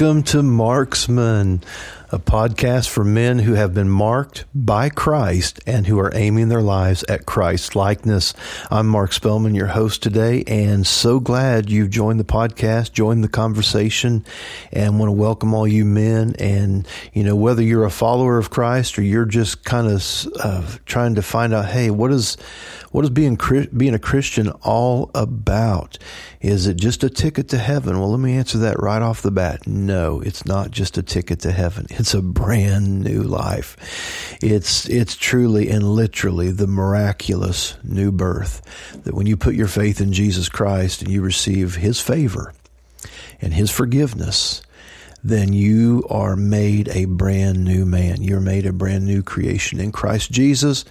Welcome to Marksman, a podcast for men who have been marked by Christ and who are aiming their lives at Christ's likeness. I'm Mark Spellman, your host today, and so glad you've joined the podcast, joined the conversation, and want to welcome all you men. And, you know, whether you're a follower of Christ or you're just kind of uh, trying to find out, hey, what is, what is being, being a Christian all about? Is it just a ticket to heaven? Well, let me answer that right off the bat. No, it's not just a ticket to heaven. It's a brand new life. It's, it's truly and literally the miraculous new birth that when you put your faith in Jesus Christ and you receive His favor and His forgiveness, then you are made a brand new man. You're made a brand new creation in Christ Jesus.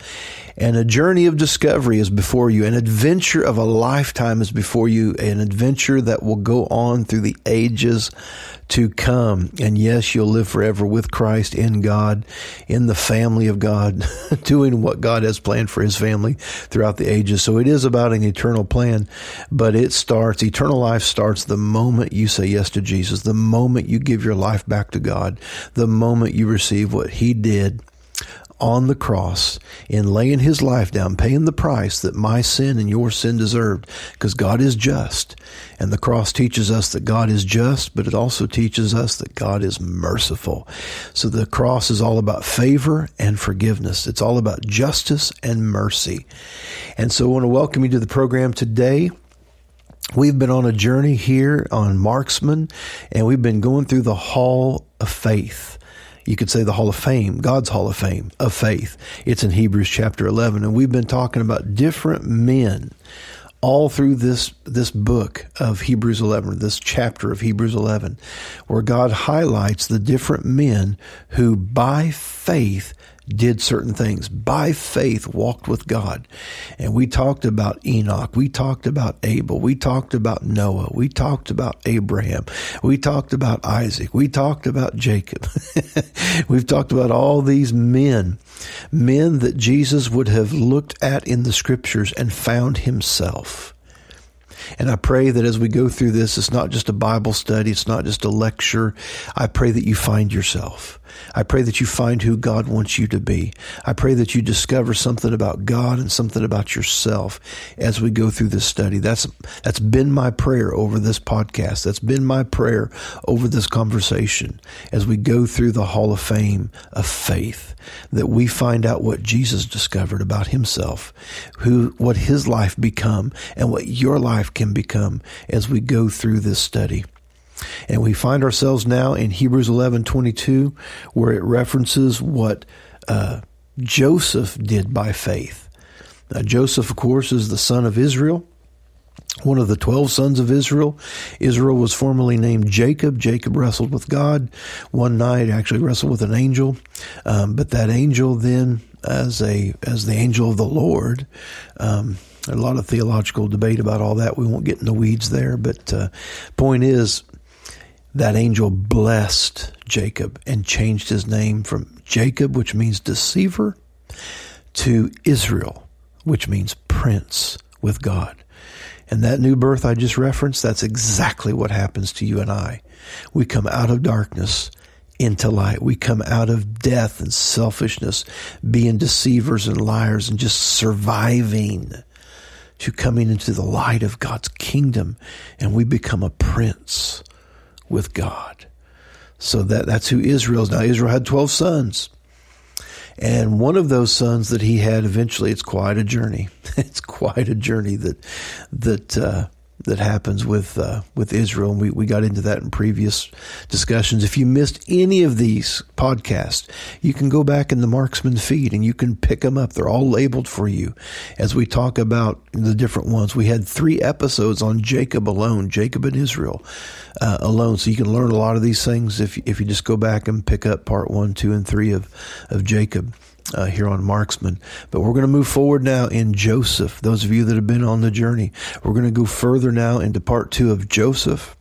And a journey of discovery is before you. An adventure of a lifetime is before you. An adventure that will go on through the ages to come. And yes, you'll live forever with Christ in God, in the family of God, doing what God has planned for his family throughout the ages. So it is about an eternal plan, but it starts, eternal life starts the moment you say yes to Jesus, the moment you give your life back to God, the moment you receive what he did on the cross in laying his life down, paying the price that my sin and your sin deserved, because God is just. And the cross teaches us that God is just, but it also teaches us that God is merciful. So the cross is all about favor and forgiveness. It's all about justice and mercy. And so I want to welcome you to the program today. We've been on a journey here on Marksman, and we've been going through the Hall of Faith you could say the Hall of Fame, God's Hall of Fame of faith. It's in Hebrews chapter 11. And we've been talking about different men all through this, this book of Hebrews 11, this chapter of Hebrews 11, where God highlights the different men who by faith did certain things by faith, walked with God. And we talked about Enoch. We talked about Abel. We talked about Noah. We talked about Abraham. We talked about Isaac. We talked about Jacob. We've talked about all these men, men that Jesus would have looked at in the scriptures and found himself. And I pray that as we go through this, it's not just a Bible study. It's not just a lecture. I pray that you find yourself. I pray that you find who God wants you to be. I pray that you discover something about God and something about yourself as we go through this study. That's, that's been my prayer over this podcast. That's been my prayer over this conversation as we go through the Hall of Fame of faith, that we find out what Jesus discovered about himself, who, what his life become and what your life can become as we go through this study. And we find ourselves now in Hebrews 11 22, where it references what uh, Joseph did by faith. Now, Joseph, of course, is the son of Israel, one of the 12 sons of Israel. Israel was formerly named Jacob. Jacob wrestled with God one night, actually wrestled with an angel. Um, but that angel then, as a as the angel of the Lord, um, a lot of theological debate about all that. We won't get in the weeds there, but uh, point is, that angel blessed Jacob and changed his name from Jacob, which means deceiver, to Israel, which means prince with God. And that new birth I just referenced, that's exactly what happens to you and I. We come out of darkness into light. We come out of death and selfishness, being deceivers and liars and just surviving to coming into the light of God's kingdom. And we become a prince with God. So that, that's who Israel is. Now, Israel had 12 sons. And one of those sons that he had eventually, it's quite a journey. it's quite a journey that, that, uh, that happens with uh, with Israel, and we, we got into that in previous discussions. If you missed any of these podcasts, you can go back in the Marksman feed and you can pick them up. They're all labeled for you as we talk about the different ones. We had three episodes on Jacob alone, Jacob and Israel uh, alone, so you can learn a lot of these things if if you just go back and pick up part one, two, and three of of Jacob uh, here on Marksman. But we're going to move forward now in Joseph. Those of you that have been on the journey, we're going to go further now into part two of Joseph.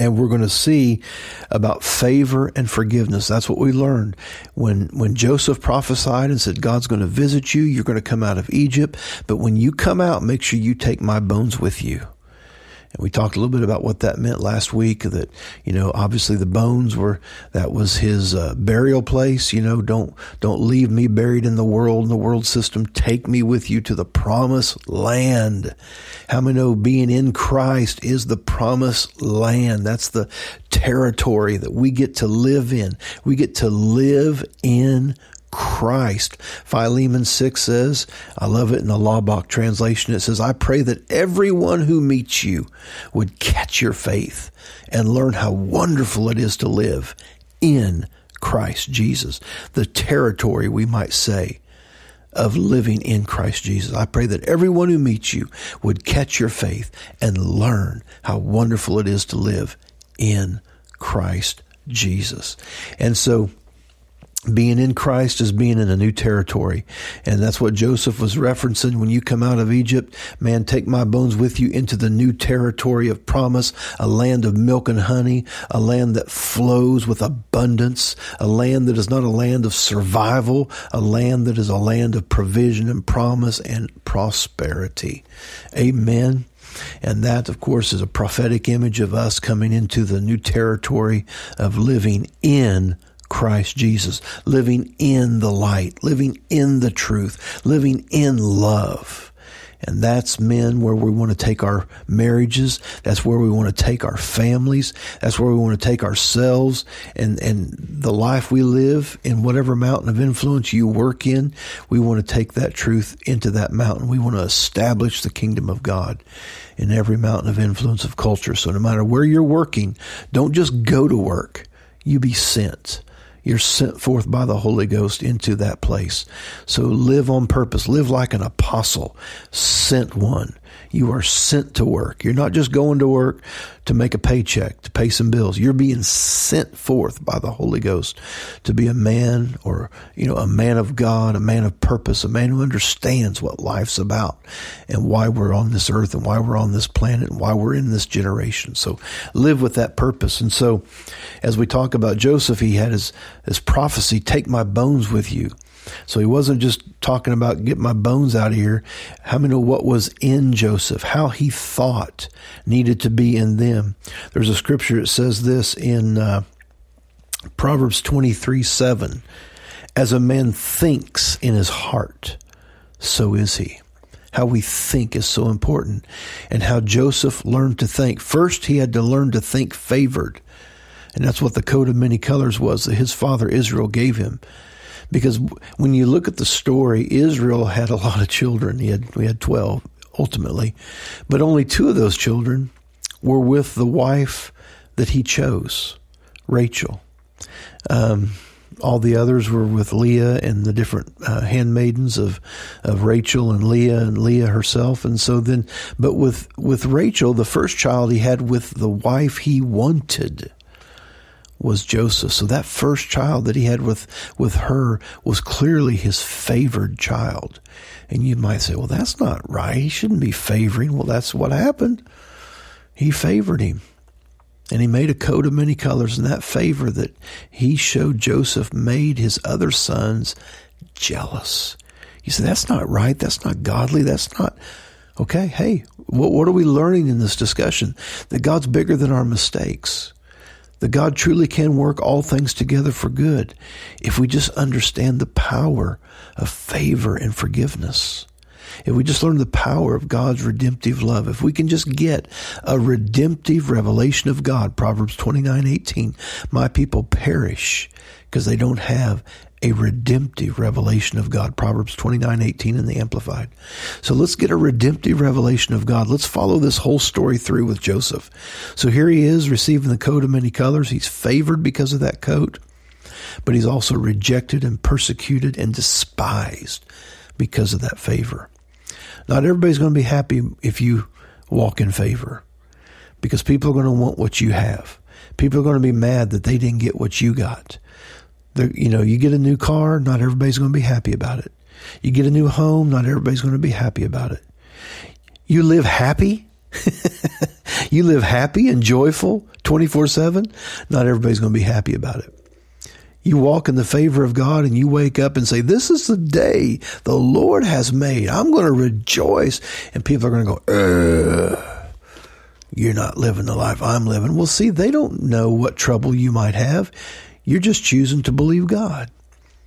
And we're going to see about favor and forgiveness. That's what we learned when, when Joseph prophesied and said, God's going to visit you. You're going to come out of Egypt. But when you come out, make sure you take my bones with you. And we talked a little bit about what that meant last week that, you know, obviously the bones were, that was his uh, burial place. You know, don't, don't leave me buried in the world, in the world system. Take me with you to the promised land. How many know being in Christ is the promised land? That's the territory that we get to live in. We get to live in Christ. Philemon 6 says, I love it in the Laubach translation. It says, I pray that everyone who meets you would catch your faith and learn how wonderful it is to live in Christ Jesus. The territory, we might say, of living in Christ Jesus. I pray that everyone who meets you would catch your faith and learn how wonderful it is to live in Christ Jesus. And so, being in Christ is being in a new territory. And that's what Joseph was referencing when you come out of Egypt. Man, take my bones with you into the new territory of promise, a land of milk and honey, a land that flows with abundance, a land that is not a land of survival, a land that is a land of provision and promise and prosperity. Amen. And that, of course, is a prophetic image of us coming into the new territory of living in Christ Jesus, living in the light, living in the truth, living in love. And that's men where we want to take our marriages. That's where we want to take our families. That's where we want to take ourselves and, and the life we live in whatever mountain of influence you work in. We want to take that truth into that mountain. We want to establish the kingdom of God in every mountain of influence of culture. So no matter where you're working, don't just go to work. You be sent. You're sent forth by the Holy Ghost into that place. So live on purpose. Live like an apostle, sent one. You are sent to work. You're not just going to work to make a paycheck, to pay some bills. You're being sent forth by the Holy Ghost to be a man or, you know, a man of God, a man of purpose, a man who understands what life's about and why we're on this earth and why we're on this planet and why we're in this generation. So live with that purpose. And so as we talk about Joseph, he had his, his prophecy, take my bones with you. So he wasn't just talking about get my bones out of here. How many know what was in Joseph? How he thought needed to be in them. There's a scripture that says this in uh, Proverbs 23 7. As a man thinks in his heart, so is he. How we think is so important. And how Joseph learned to think. First, he had to learn to think favored. And that's what the coat of many colors was that his father Israel gave him. Because when you look at the story, Israel had a lot of children. He had, we had 12 ultimately, but only two of those children were with the wife that he chose, Rachel. Um, all the others were with Leah and the different uh, handmaidens of of Rachel and Leah and Leah herself. And so then, but with with Rachel, the first child he had with the wife he wanted was Joseph. So that first child that he had with, with her was clearly his favored child. And you might say, well, that's not right. He shouldn't be favoring. Well, that's what happened. He favored him. And he made a coat of many colors, and that favor that he showed Joseph made his other sons jealous. You say, that's not right. That's not godly. That's not. Okay, hey, what, what are we learning in this discussion? That God's bigger than our mistakes that God truly can work all things together for good if we just understand the power of favor and forgiveness. If we just learn the power of God's redemptive love, if we can just get a redemptive revelation of God, Proverbs 29, 18, my people perish because they don't have a redemptive revelation of God. Proverbs 29, 18 in the Amplified. So let's get a redemptive revelation of God. Let's follow this whole story through with Joseph. So here he is receiving the coat of many colors. He's favored because of that coat, but he's also rejected and persecuted and despised because of that favor. Not everybody's going to be happy if you walk in favor because people are going to want what you have. People are going to be mad that they didn't get what you got you know, you get a new car, not everybody's going to be happy about it. You get a new home, not everybody's going to be happy about it. You live happy, you live happy and joyful 24 7, not everybody's going to be happy about it. You walk in the favor of God and you wake up and say, This is the day the Lord has made. I'm going to rejoice. And people are going to go, You're not living the life I'm living. Well, see, they don't know what trouble you might have. You're just choosing to believe God.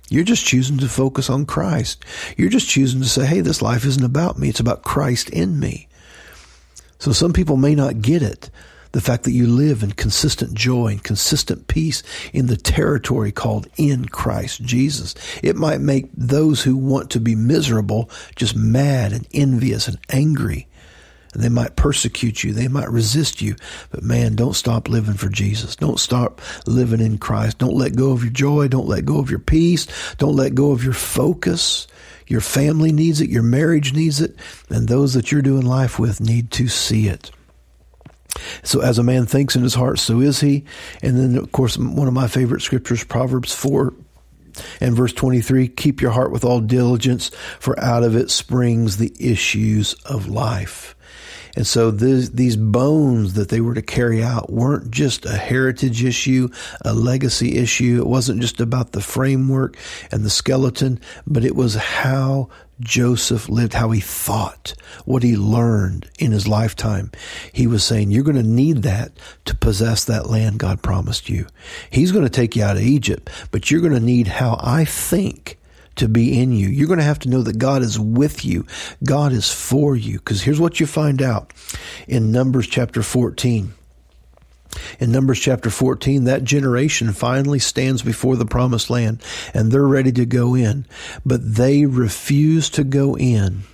You're just choosing to focus on Christ. You're just choosing to say, hey, this life isn't about me. It's about Christ in me. So some people may not get it. The fact that you live in consistent joy and consistent peace in the territory called in Christ Jesus. It might make those who want to be miserable just mad and envious and angry. And they might persecute you. They might resist you. But man, don't stop living for Jesus. Don't stop living in Christ. Don't let go of your joy. Don't let go of your peace. Don't let go of your focus. Your family needs it. Your marriage needs it. And those that you're doing life with need to see it. So as a man thinks in his heart, so is he. And then, of course, one of my favorite scriptures, Proverbs 4 and verse 23 keep your heart with all diligence, for out of it springs the issues of life. And so this, these bones that they were to carry out weren't just a heritage issue, a legacy issue. It wasn't just about the framework and the skeleton, but it was how Joseph lived, how he thought, what he learned in his lifetime. He was saying, You're going to need that to possess that land God promised you. He's going to take you out of Egypt, but you're going to need how I think to be in you. You're going to have to know that God is with you. God is for you. Because here's what you find out in Numbers chapter 14. In Numbers chapter 14, that generation finally stands before the promised land and they're ready to go in. But they refuse to go in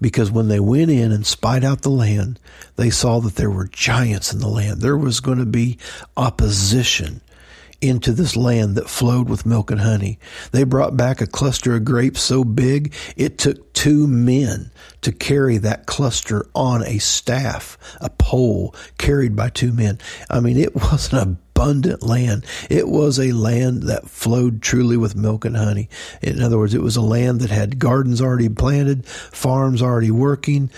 because when they went in and spied out the land, they saw that there were giants in the land. There was going to be opposition into this land that flowed with milk and honey. They brought back a cluster of grapes so big it took two men to carry that cluster on a staff, a pole carried by two men. I mean, it was an abundant land. It was a land that flowed truly with milk and honey. In other words, it was a land that had gardens already planted, farms already working,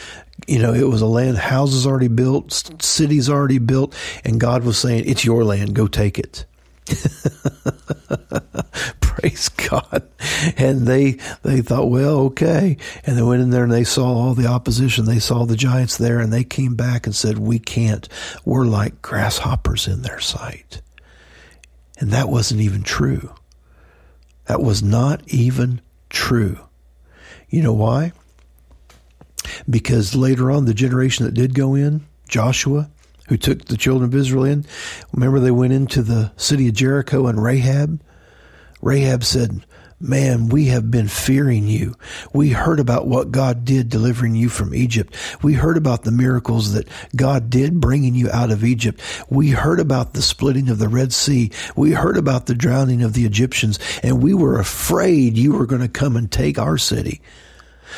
you know, it was a land, houses already built, cities already built, and God was saying, It's your land, go take it. Praise God. And they they thought, well, okay. And they went in there and they saw all the opposition. They saw the giants there and they came back and said, We can't. We're like grasshoppers in their sight. And that wasn't even true. That was not even true. You know why? Because later on, the generation that did go in, Joshua, who took the children of Israel in. Remember, they went into the city of Jericho and Rahab. Rahab said, Man, we have been fearing you. We heard about what God did delivering you from Egypt. We heard about the miracles that God did bringing you out of Egypt. We heard about the splitting of the Red Sea. We heard about the drowning of the Egyptians, and we were afraid you were going to come and take our city.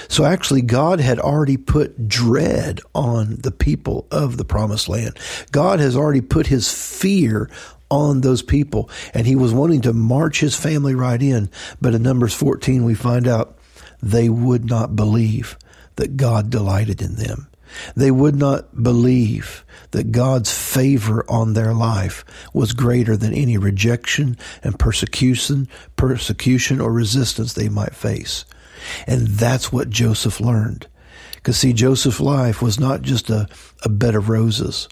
So actually, God had already put dread on the people of the promised land. God has already put his fear on those people, and he was wanting to march his family right in. But in Numbers 14, we find out they would not believe that God delighted in them. They would not believe that God's favor on their life was greater than any rejection and persecution, persecution or resistance they might face. And that's what Joseph learned. Because see, Joseph's life was not just a, a bed of roses.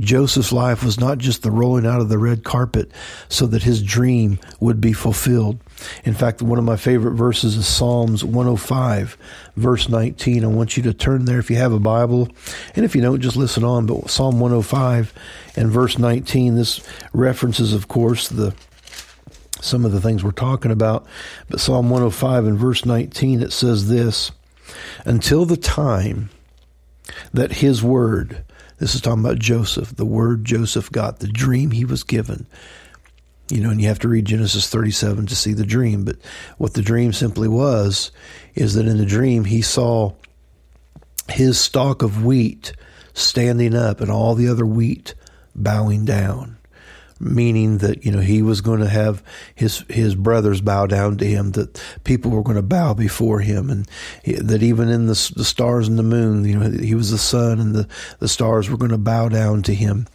Joseph's life was not just the rolling out of the red carpet so that his dream would be fulfilled. In fact, one of my favorite verses is Psalms 105, verse 19. I want you to turn there if you have a Bible. And if you don't, just listen on. But Psalm 105 and verse 19, this references, of course, the some of the things we're talking about. But Psalm 105 and verse 19, it says this Until the time that his word, this is talking about Joseph, the word Joseph got, the dream he was given. You know, and you have to read Genesis 37 to see the dream. But what the dream simply was is that in the dream he saw his stalk of wheat standing up and all the other wheat bowing down meaning that you know he was going to have his his brothers bow down to him, that people were going to bow before him, and that even in the, the stars and the moon, you know, he was the sun, and the the stars were going to bow down to him,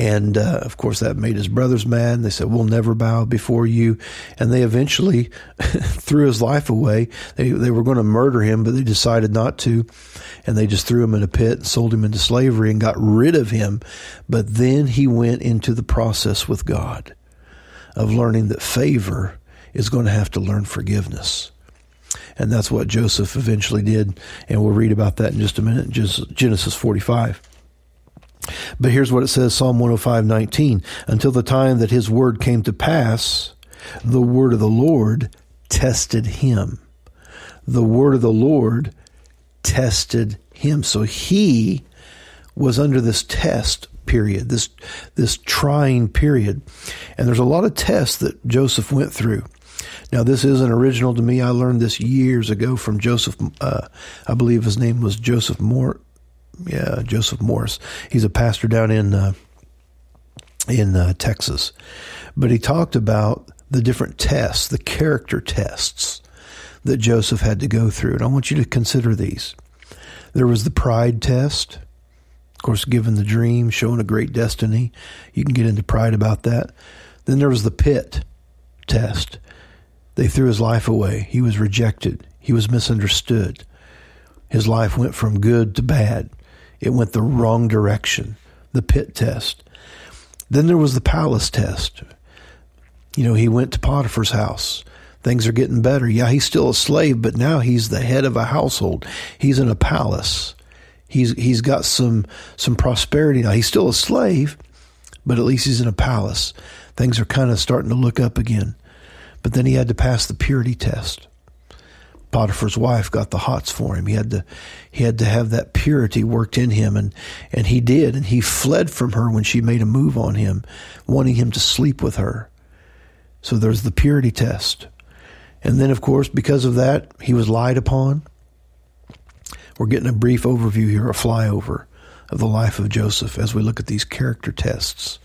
and uh, of course that made his brothers mad. They said, "We'll never bow before you," and they eventually threw his life away. They they were going to murder him, but they decided not to, and they just threw him in a pit, and sold him into slavery, and got rid of him. But then he went into the process with God of learning that favor is going to have to learn forgiveness. And that's what Joseph eventually did. And we'll read about that in just a minute, Genesis 45. But here's what it says Psalm 105 19. Until the time that his word came to pass, the word of the Lord tested him. The word of the Lord tested him. So he was under this test period, this this trying period. And there's a lot of tests that Joseph went through. Now, this isn't original to me. I learned this years ago from Joseph. Uh, I believe his name was Joseph Moore. Yeah, Joseph Morris. He's a pastor down in uh, in uh, Texas, but he talked about the different tests, the character tests that Joseph had to go through. And I want you to consider these. There was the pride test. Course, given the dream, showing a great destiny, you can get into pride about that. Then there was the pit test. They threw his life away. He was rejected. He was misunderstood. His life went from good to bad. It went the wrong direction. The pit test. Then there was the palace test. You know, he went to Potiphar's house. Things are getting better. Yeah, he's still a slave, but now he's the head of a household. He's in a palace. He's he's got some some prosperity now. He's still a slave, but at least he's in a palace. Things are kind of starting to look up again. But then he had to pass the purity test. Potiphar's wife got the hots for him. He had to he had to have that purity worked in him and and he did and he fled from her when she made a move on him, wanting him to sleep with her. So there's the purity test. And then of course because of that he was lied upon. We're getting a brief overview here, a flyover of the life of Joseph as we look at these character tests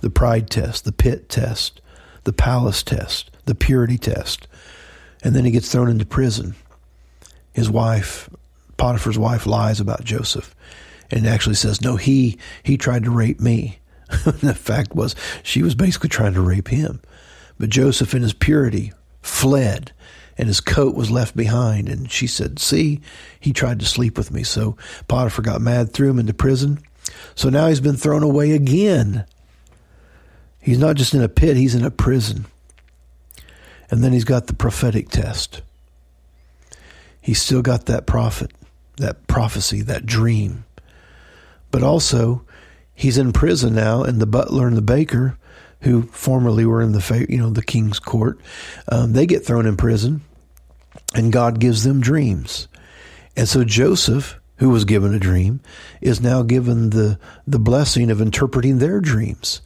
the pride test, the pit test, the palace test, the purity test. And then he gets thrown into prison. His wife, Potiphar's wife, lies about Joseph and actually says, No, he, he tried to rape me. the fact was, she was basically trying to rape him. But Joseph, in his purity, fled and his coat was left behind. And she said, See, he tried to sleep with me. So Potiphar got mad, threw him into prison. So now he's been thrown away again. He's not just in a pit, he's in a prison. And then he's got the prophetic test. He's still got that prophet, that prophecy, that dream. But also, he's in prison now, and the butler and the baker who formerly were in the you know the king's court, um, they get thrown in prison, and God gives them dreams, and so Joseph, who was given a dream, is now given the the blessing of interpreting their dreams,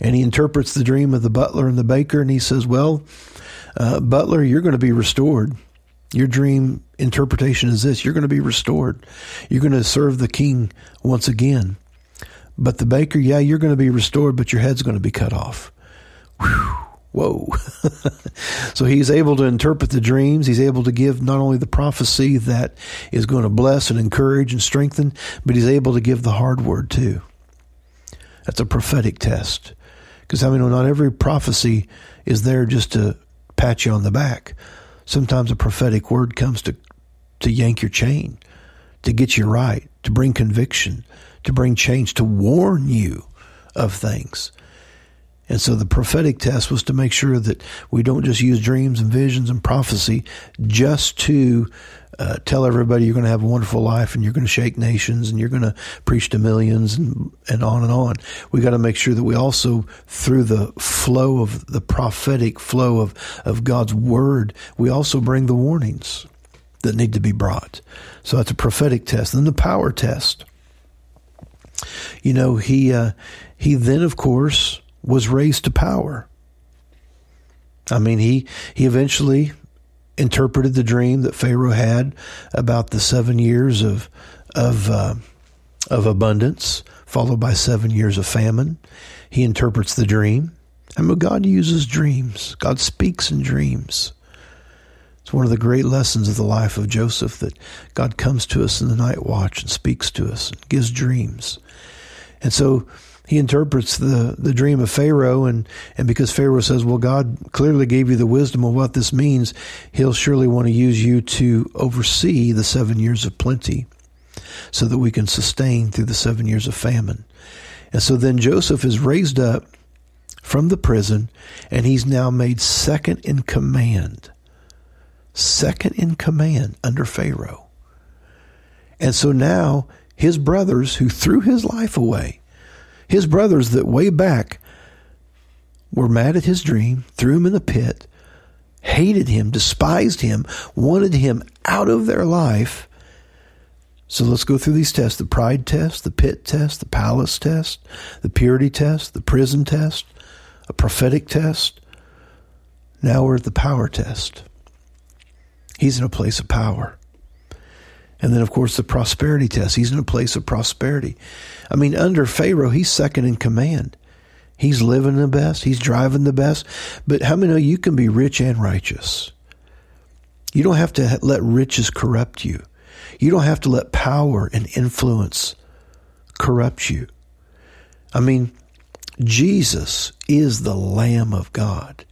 and he interprets the dream of the butler and the baker, and he says, "Well, uh, butler, you're going to be restored." Your dream interpretation is this you're going to be restored. You're going to serve the king once again. But the baker, yeah, you're going to be restored, but your head's going to be cut off. Whew. Whoa. so he's able to interpret the dreams. He's able to give not only the prophecy that is going to bless and encourage and strengthen, but he's able to give the hard word too. That's a prophetic test. Because I mean, not every prophecy is there just to pat you on the back. Sometimes a prophetic word comes to, to yank your chain, to get you right, to bring conviction, to bring change, to warn you of things. And so the prophetic test was to make sure that we don't just use dreams and visions and prophecy just to uh, tell everybody you're going to have a wonderful life and you're going to shake nations and you're going to preach to millions and, and on and on. We got to make sure that we also, through the flow of the prophetic flow of, of God's word, we also bring the warnings that need to be brought. So that's a prophetic test. Then the power test. You know, he uh, he then, of course, was raised to power. I mean, he he eventually interpreted the dream that Pharaoh had about the seven years of of uh, of abundance, followed by seven years of famine. He interprets the dream. I mean, God uses dreams. God speaks in dreams. It's one of the great lessons of the life of Joseph that God comes to us in the night watch and speaks to us and gives dreams. And so he interprets the, the dream of Pharaoh, and, and because Pharaoh says, Well, God clearly gave you the wisdom of what this means, he'll surely want to use you to oversee the seven years of plenty so that we can sustain through the seven years of famine. And so then Joseph is raised up from the prison, and he's now made second in command second in command under Pharaoh. And so now his brothers who threw his life away, his brothers that way back were mad at his dream, threw him in the pit, hated him, despised him, wanted him out of their life. So let's go through these tests the pride test, the pit test, the palace test, the purity test, the prison test, a prophetic test. Now we're at the power test. He's in a place of power. And then, of course, the prosperity test. He's in a place of prosperity. I mean, under Pharaoh, he's second in command. He's living the best. He's driving the best. But how many know you can be rich and righteous? You don't have to let riches corrupt you. You don't have to let power and influence corrupt you. I mean, Jesus is the Lamb of God.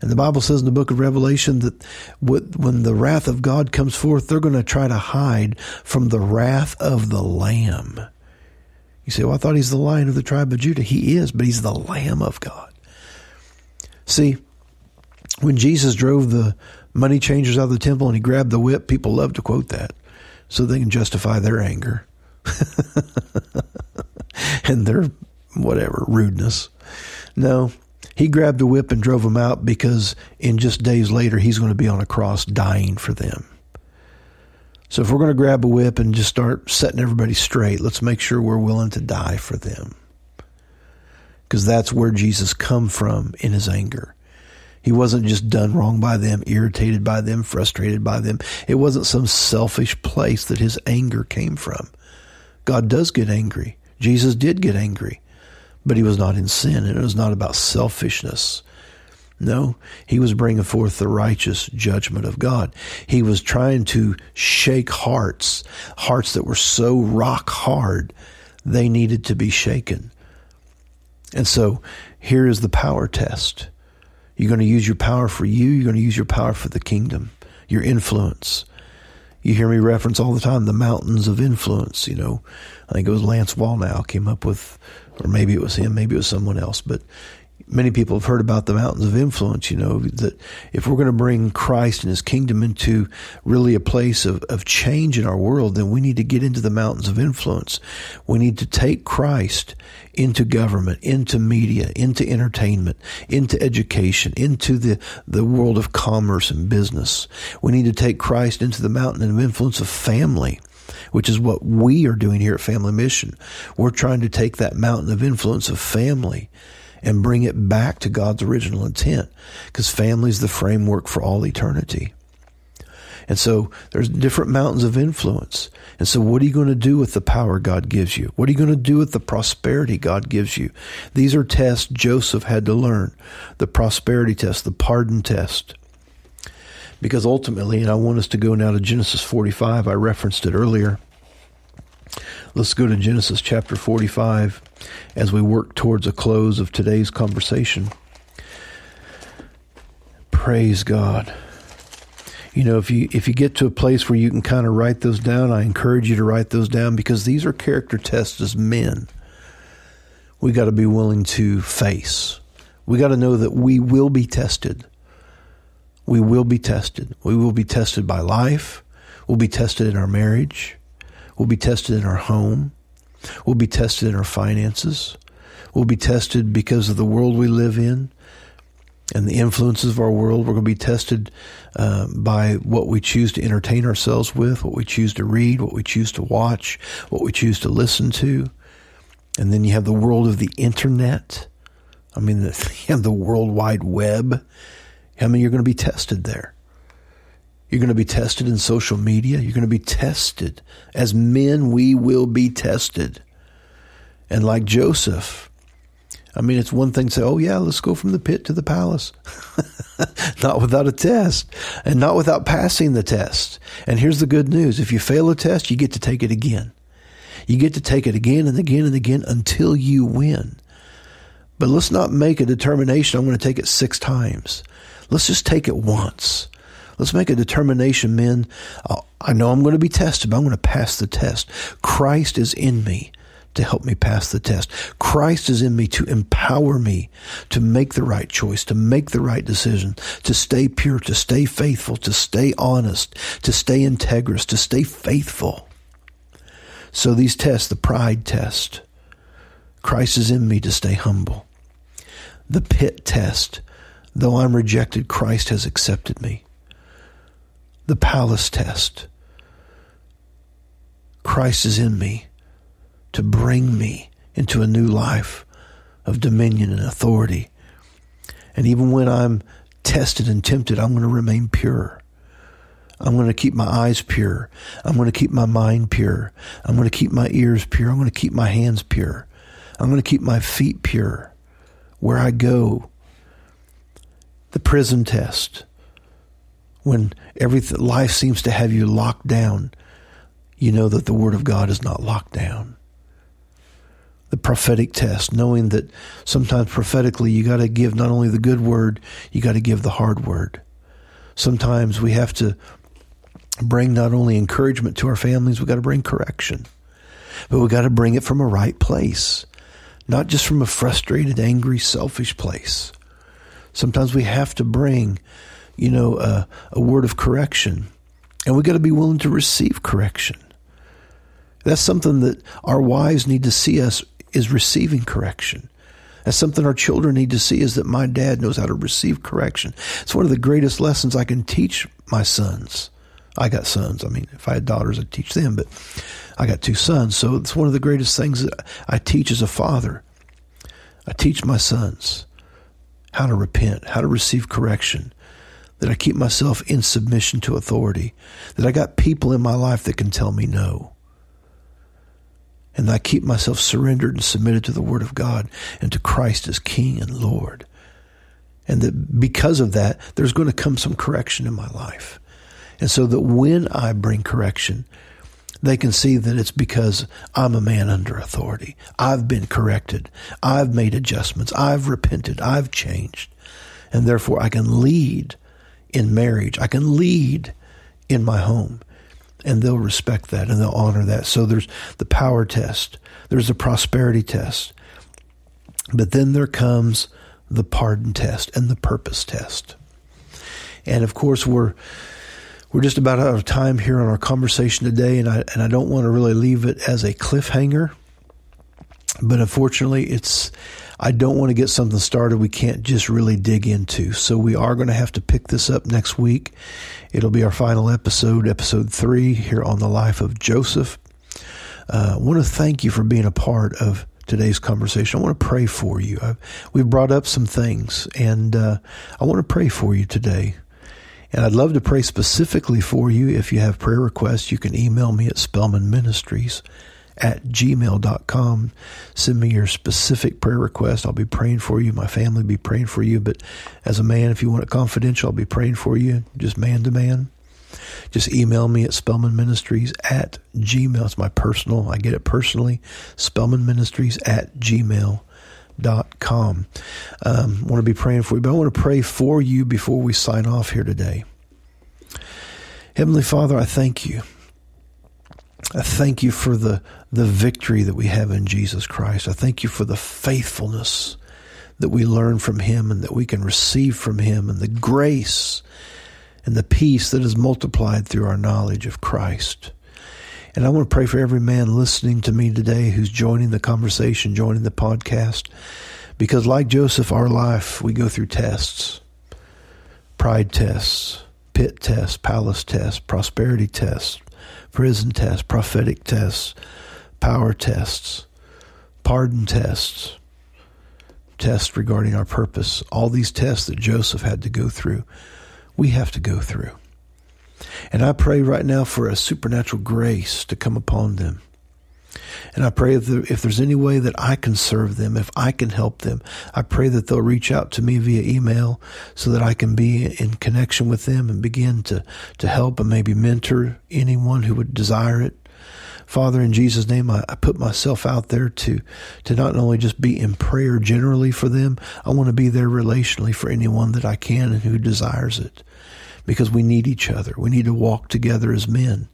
And the Bible says in the book of Revelation that when the wrath of God comes forth, they're going to try to hide from the wrath of the Lamb. You say, well, I thought he's the lion of the tribe of Judah. He is, but he's the Lamb of God. See, when Jesus drove the money changers out of the temple and he grabbed the whip, people love to quote that so they can justify their anger and their whatever rudeness. No, he grabbed a whip and drove them out because in just days later, he's going to be on a cross dying for them. So if we're going to grab a whip and just start setting everybody straight, let's make sure we're willing to die for them. Because that's where Jesus come from in his anger. He wasn't just done wrong by them, irritated by them, frustrated by them. It wasn't some selfish place that his anger came from. God does get angry. Jesus did get angry but he was not in sin, and it was not about selfishness. No, he was bringing forth the righteous judgment of God. He was trying to shake hearts, hearts that were so rock hard, they needed to be shaken. And so here is the power test. You're going to use your power for you, you're going to use your power for the kingdom, your influence. You hear me reference all the time the mountains of influence. You know, I think it was Lance Wallnau came up with or maybe it was him, maybe it was someone else, but many people have heard about the mountains of influence, you know, that if we're going to bring Christ and his kingdom into really a place of, of change in our world, then we need to get into the mountains of influence. We need to take Christ into government, into media, into entertainment, into education, into the, the world of commerce and business. We need to take Christ into the mountain of influence of family which is what we are doing here at Family Mission. We're trying to take that mountain of influence of family and bring it back to God's original intent because family is the framework for all eternity. And so there's different mountains of influence. And so what are you going to do with the power God gives you? What are you going to do with the prosperity God gives you? These are tests Joseph had to learn. The prosperity test, the pardon test, because ultimately, and I want us to go now to Genesis 45, I referenced it earlier. Let's go to Genesis chapter 45 as we work towards a close of today's conversation. Praise God. You know, if you if you get to a place where you can kind of write those down, I encourage you to write those down because these are character tests as men. We got to be willing to face. We got to know that we will be tested we will be tested. We will be tested by life. We'll be tested in our marriage. We'll be tested in our home. We'll be tested in our finances. We'll be tested because of the world we live in and the influences of our world. We're going to be tested uh, by what we choose to entertain ourselves with, what we choose to read, what we choose to watch, what we choose to listen to. And then you have the world of the internet. I mean, the, the World Wide Web. I mean, you're going to be tested there. You're going to be tested in social media. You're going to be tested. As men, we will be tested. And like Joseph, I mean, it's one thing to say, oh, yeah, let's go from the pit to the palace. not without a test and not without passing the test. And here's the good news if you fail a test, you get to take it again. You get to take it again and again and again until you win. But let's not make a determination, I'm going to take it six times. Let's just take it once. Let's make a determination, men. Uh, I know I'm going to be tested, but I'm going to pass the test. Christ is in me to help me pass the test. Christ is in me to empower me to make the right choice, to make the right decision, to stay pure, to stay faithful, to stay honest, to stay integrous, to stay faithful. So these tests, the pride test, Christ is in me to stay humble. The pit test, though I'm rejected, Christ has accepted me. The palace test, Christ is in me to bring me into a new life of dominion and authority. And even when I'm tested and tempted, I'm going to remain pure. I'm going to keep my eyes pure. I'm going to keep my mind pure. I'm going to keep my ears pure. I'm going to keep my hands pure. I'm going to keep my feet pure where I go. The prison test. When everything, life seems to have you locked down, you know that the Word of God is not locked down the prophetic test, knowing that sometimes prophetically you got to give not only the good word, you got to give the hard word. Sometimes we have to bring not only encouragement to our families, we got to bring correction. But we got to bring it from a right place, not just from a frustrated, angry, selfish place. Sometimes we have to bring, you know, a, a word of correction, and we got to be willing to receive correction. That's something that our wives need to see us is receiving correction. That's something our children need to see is that my dad knows how to receive correction. It's one of the greatest lessons I can teach my sons. I got sons. I mean, if I had daughters, I'd teach them, but I got two sons. So it's one of the greatest things that I teach as a father. I teach my sons how to repent, how to receive correction, that I keep myself in submission to authority, that I got people in my life that can tell me no and I keep myself surrendered and submitted to the Word of God and to Christ as King and Lord. And that because of that, there's going to come some correction in my life. And so that when I bring correction, they can see that it's because I'm a man under authority. I've been corrected. I've made adjustments. I've repented. I've changed. And therefore, I can lead in marriage. I can lead in my home and they'll respect that and they'll honor that. So there's the power test, there's the prosperity test, but then there comes the pardon test and the purpose test. And of course, we're we're just about out of time here on our conversation today, and I and I don't want to really leave it as a cliffhanger. But unfortunately, it's I don't want to get something started we can't just really dig into. So we are going to have to pick this up next week. It'll be our final episode, episode three, here on the life of Joseph. Uh, I want to thank you for being a part of today's conversation. I want to pray for you. I've, we've brought up some things, and uh, I want to pray for you today. And I'd love to pray specifically for you. If you have prayer requests, you can email me at Spellman Ministries at gmail.com. Send me your specific prayer request. I'll be praying for you. My family be praying for you. But as a man, if you want it confidential, I'll be praying for you, just man to man. Just email me at Spellman Ministries at Gmail. It's my personal, I get it personally. Spellman Ministries at Gmail com. Um, want to be praying for you, but I want to pray for you before we sign off here today. Heavenly Father, I thank you I thank you for the, the victory that we have in Jesus Christ. I thank you for the faithfulness that we learn from Him and that we can receive from Him and the grace and the peace that is multiplied through our knowledge of Christ. And I want to pray for every man listening to me today who's joining the conversation, joining the podcast, because like Joseph, our life, we go through tests, pride tests, pit tests, palace tests, prosperity tests, prison tests, prophetic tests, power tests, pardon tests, tests regarding our purpose, all these tests that Joseph had to go through, we have to go through. And I pray right now for a supernatural grace to come upon them. And I pray that if there's any way that I can serve them, if I can help them, I pray that they'll reach out to me via email so that I can be in connection with them and begin to, to help and maybe mentor anyone who would desire it. Father, in Jesus' name, I, I, put myself out there to, to not only just be in prayer generally for them, I want to be there relationally for anyone that I can and who desires it. Because we need each other. We need to walk together as men.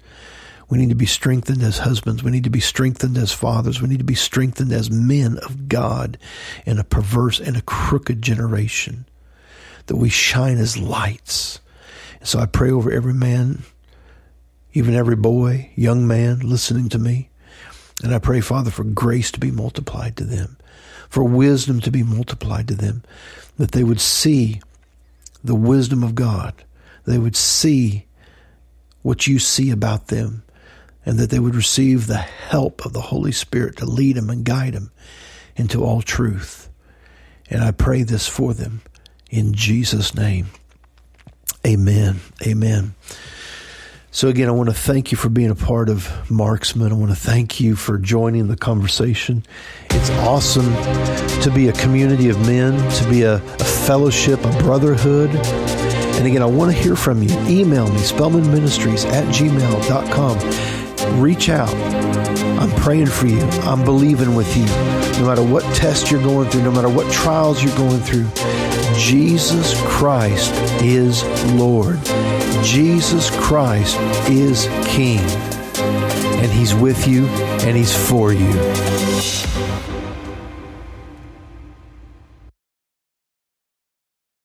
We need to be strengthened as husbands. We need to be strengthened as fathers. We need to be strengthened as men of God in a perverse and a crooked generation. That we shine as lights. And so I pray over every man, even every boy, young man listening to me. And I pray, Father, for grace to be multiplied to them, for wisdom to be multiplied to them, that they would see the wisdom of God. They would see what you see about them and that they would receive the help of the Holy Spirit to lead them and guide them into all truth. And I pray this for them in Jesus' name. Amen. Amen. So, again, I want to thank you for being a part of Marksman. I want to thank you for joining the conversation. It's awesome to be a community of men, to be a, a fellowship, a brotherhood. And again, I want to hear from you. Email me, spellmanministries at gmail.com reach out. I'm praying for you. I'm believing with you. No matter what test you're going through, no matter what trials you're going through, Jesus Christ is Lord. Jesus Christ is King. And He's with you and He's for you.